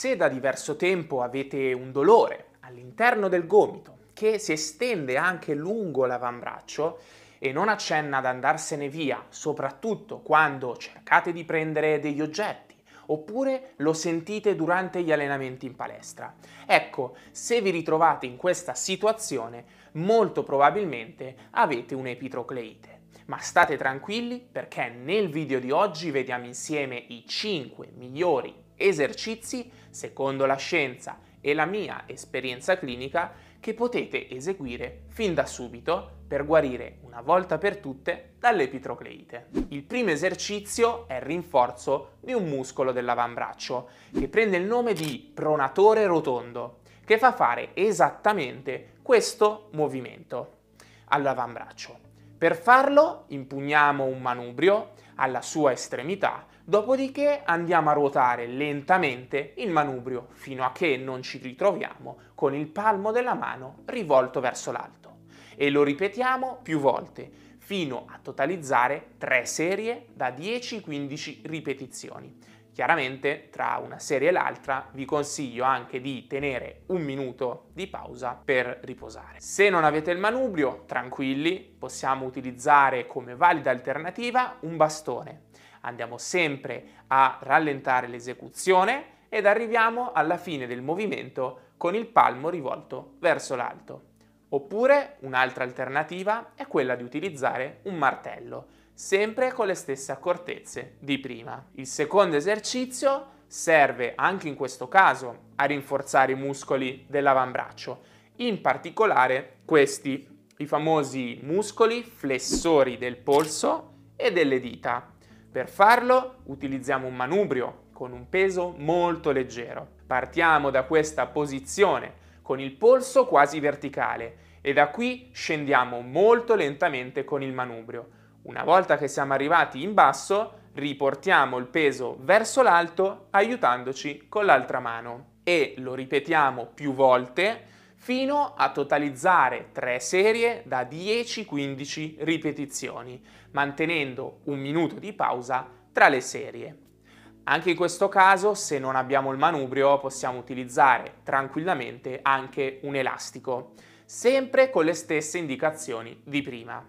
se da diverso tempo avete un dolore all'interno del gomito che si estende anche lungo l'avambraccio e non accenna ad andarsene via, soprattutto quando cercate di prendere degli oggetti oppure lo sentite durante gli allenamenti in palestra. Ecco, se vi ritrovate in questa situazione, molto probabilmente avete un'epitrocleite. Ma state tranquilli perché nel video di oggi vediamo insieme i 5 migliori esercizi secondo la scienza e la mia esperienza clinica che potete eseguire fin da subito per guarire una volta per tutte dall'epitrocleite. Il primo esercizio è il rinforzo di un muscolo dell'avambraccio che prende il nome di pronatore rotondo che fa fare esattamente questo movimento all'avambraccio. Per farlo impugniamo un manubrio alla sua estremità, dopodiché andiamo a ruotare lentamente il manubrio fino a che non ci ritroviamo con il palmo della mano rivolto verso l'alto. E lo ripetiamo più volte, fino a totalizzare tre serie da 10-15 ripetizioni. Chiaramente tra una serie e l'altra vi consiglio anche di tenere un minuto di pausa per riposare. Se non avete il manubrio, tranquilli, possiamo utilizzare come valida alternativa un bastone. Andiamo sempre a rallentare l'esecuzione ed arriviamo alla fine del movimento con il palmo rivolto verso l'alto. Oppure un'altra alternativa è quella di utilizzare un martello sempre con le stesse accortezze di prima. Il secondo esercizio serve anche in questo caso a rinforzare i muscoli dell'avambraccio, in particolare questi, i famosi muscoli flessori del polso e delle dita. Per farlo utilizziamo un manubrio con un peso molto leggero. Partiamo da questa posizione con il polso quasi verticale e da qui scendiamo molto lentamente con il manubrio una volta che siamo arrivati in basso, riportiamo il peso verso l'alto aiutandoci con l'altra mano e lo ripetiamo più volte fino a totalizzare tre serie da 10-15 ripetizioni, mantenendo un minuto di pausa tra le serie. Anche in questo caso, se non abbiamo il manubrio, possiamo utilizzare tranquillamente anche un elastico, sempre con le stesse indicazioni di prima.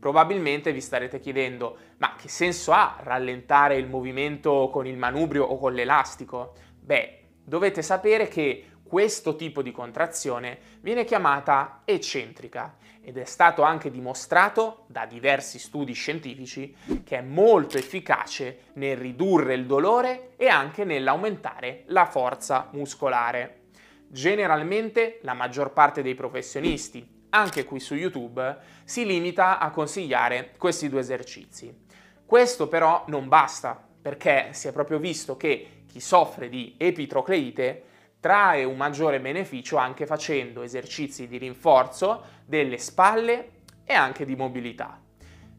Probabilmente vi starete chiedendo, ma che senso ha rallentare il movimento con il manubrio o con l'elastico? Beh, dovete sapere che questo tipo di contrazione viene chiamata eccentrica ed è stato anche dimostrato da diversi studi scientifici che è molto efficace nel ridurre il dolore e anche nell'aumentare la forza muscolare. Generalmente la maggior parte dei professionisti anche qui su YouTube, si limita a consigliare questi due esercizi. Questo però non basta, perché si è proprio visto che chi soffre di epitrocleite trae un maggiore beneficio anche facendo esercizi di rinforzo delle spalle e anche di mobilità.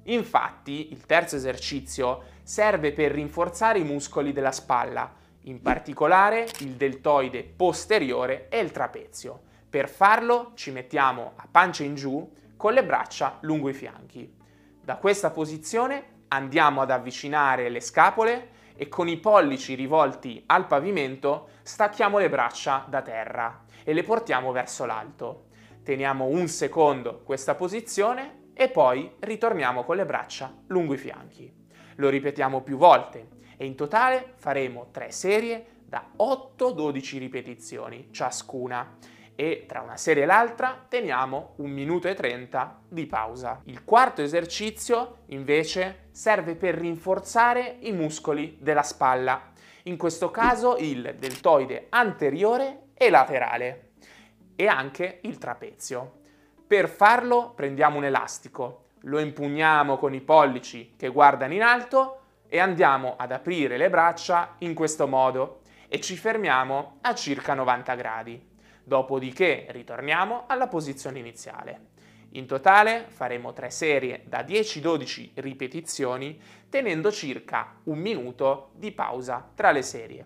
Infatti, il terzo esercizio serve per rinforzare i muscoli della spalla, in particolare il deltoide posteriore e il trapezio. Per farlo ci mettiamo a pancia in giù con le braccia lungo i fianchi. Da questa posizione andiamo ad avvicinare le scapole e con i pollici rivolti al pavimento stacchiamo le braccia da terra e le portiamo verso l'alto. Teniamo un secondo questa posizione e poi ritorniamo con le braccia lungo i fianchi. Lo ripetiamo più volte e in totale faremo tre serie da 8-12 ripetizioni ciascuna e tra una serie e l'altra teniamo un minuto e 30 di pausa. Il quarto esercizio invece serve per rinforzare i muscoli della spalla, in questo caso il deltoide anteriore e laterale e anche il trapezio. Per farlo prendiamo un elastico, lo impugniamo con i pollici che guardano in alto e andiamo ad aprire le braccia in questo modo e ci fermiamo a circa 90 gradi. Dopodiché ritorniamo alla posizione iniziale. In totale faremo tre serie da 10-12 ripetizioni tenendo circa un minuto di pausa tra le serie.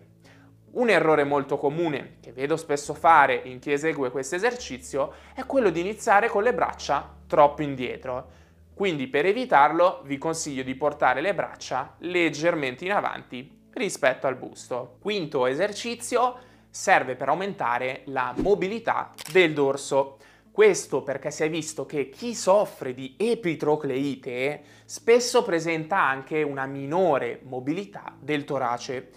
Un errore molto comune che vedo spesso fare in chi esegue questo esercizio è quello di iniziare con le braccia troppo indietro. Quindi per evitarlo vi consiglio di portare le braccia leggermente in avanti rispetto al busto. Quinto esercizio serve per aumentare la mobilità del dorso. Questo perché si è visto che chi soffre di epitrocleite spesso presenta anche una minore mobilità del torace.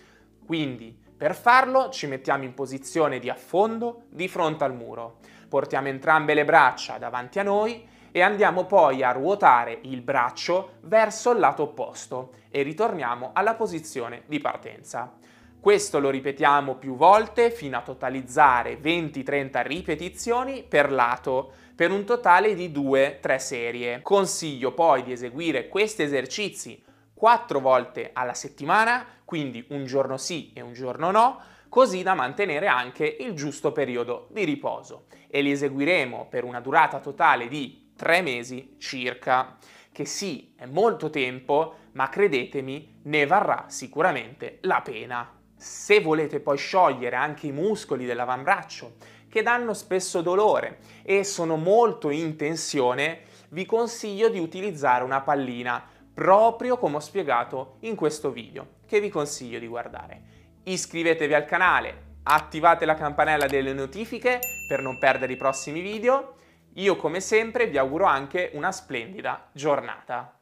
Quindi per farlo ci mettiamo in posizione di affondo di fronte al muro. Portiamo entrambe le braccia davanti a noi e andiamo poi a ruotare il braccio verso il lato opposto e ritorniamo alla posizione di partenza. Questo lo ripetiamo più volte fino a totalizzare 20-30 ripetizioni per lato, per un totale di 2-3 serie. Consiglio poi di eseguire questi esercizi 4 volte alla settimana, quindi un giorno sì e un giorno no, così da mantenere anche il giusto periodo di riposo. E li eseguiremo per una durata totale di 3 mesi circa, che sì, è molto tempo, ma credetemi, ne varrà sicuramente la pena. Se volete poi sciogliere anche i muscoli dell'avambraccio, che danno spesso dolore e sono molto in tensione, vi consiglio di utilizzare una pallina, proprio come ho spiegato in questo video, che vi consiglio di guardare. Iscrivetevi al canale, attivate la campanella delle notifiche per non perdere i prossimi video. Io come sempre vi auguro anche una splendida giornata.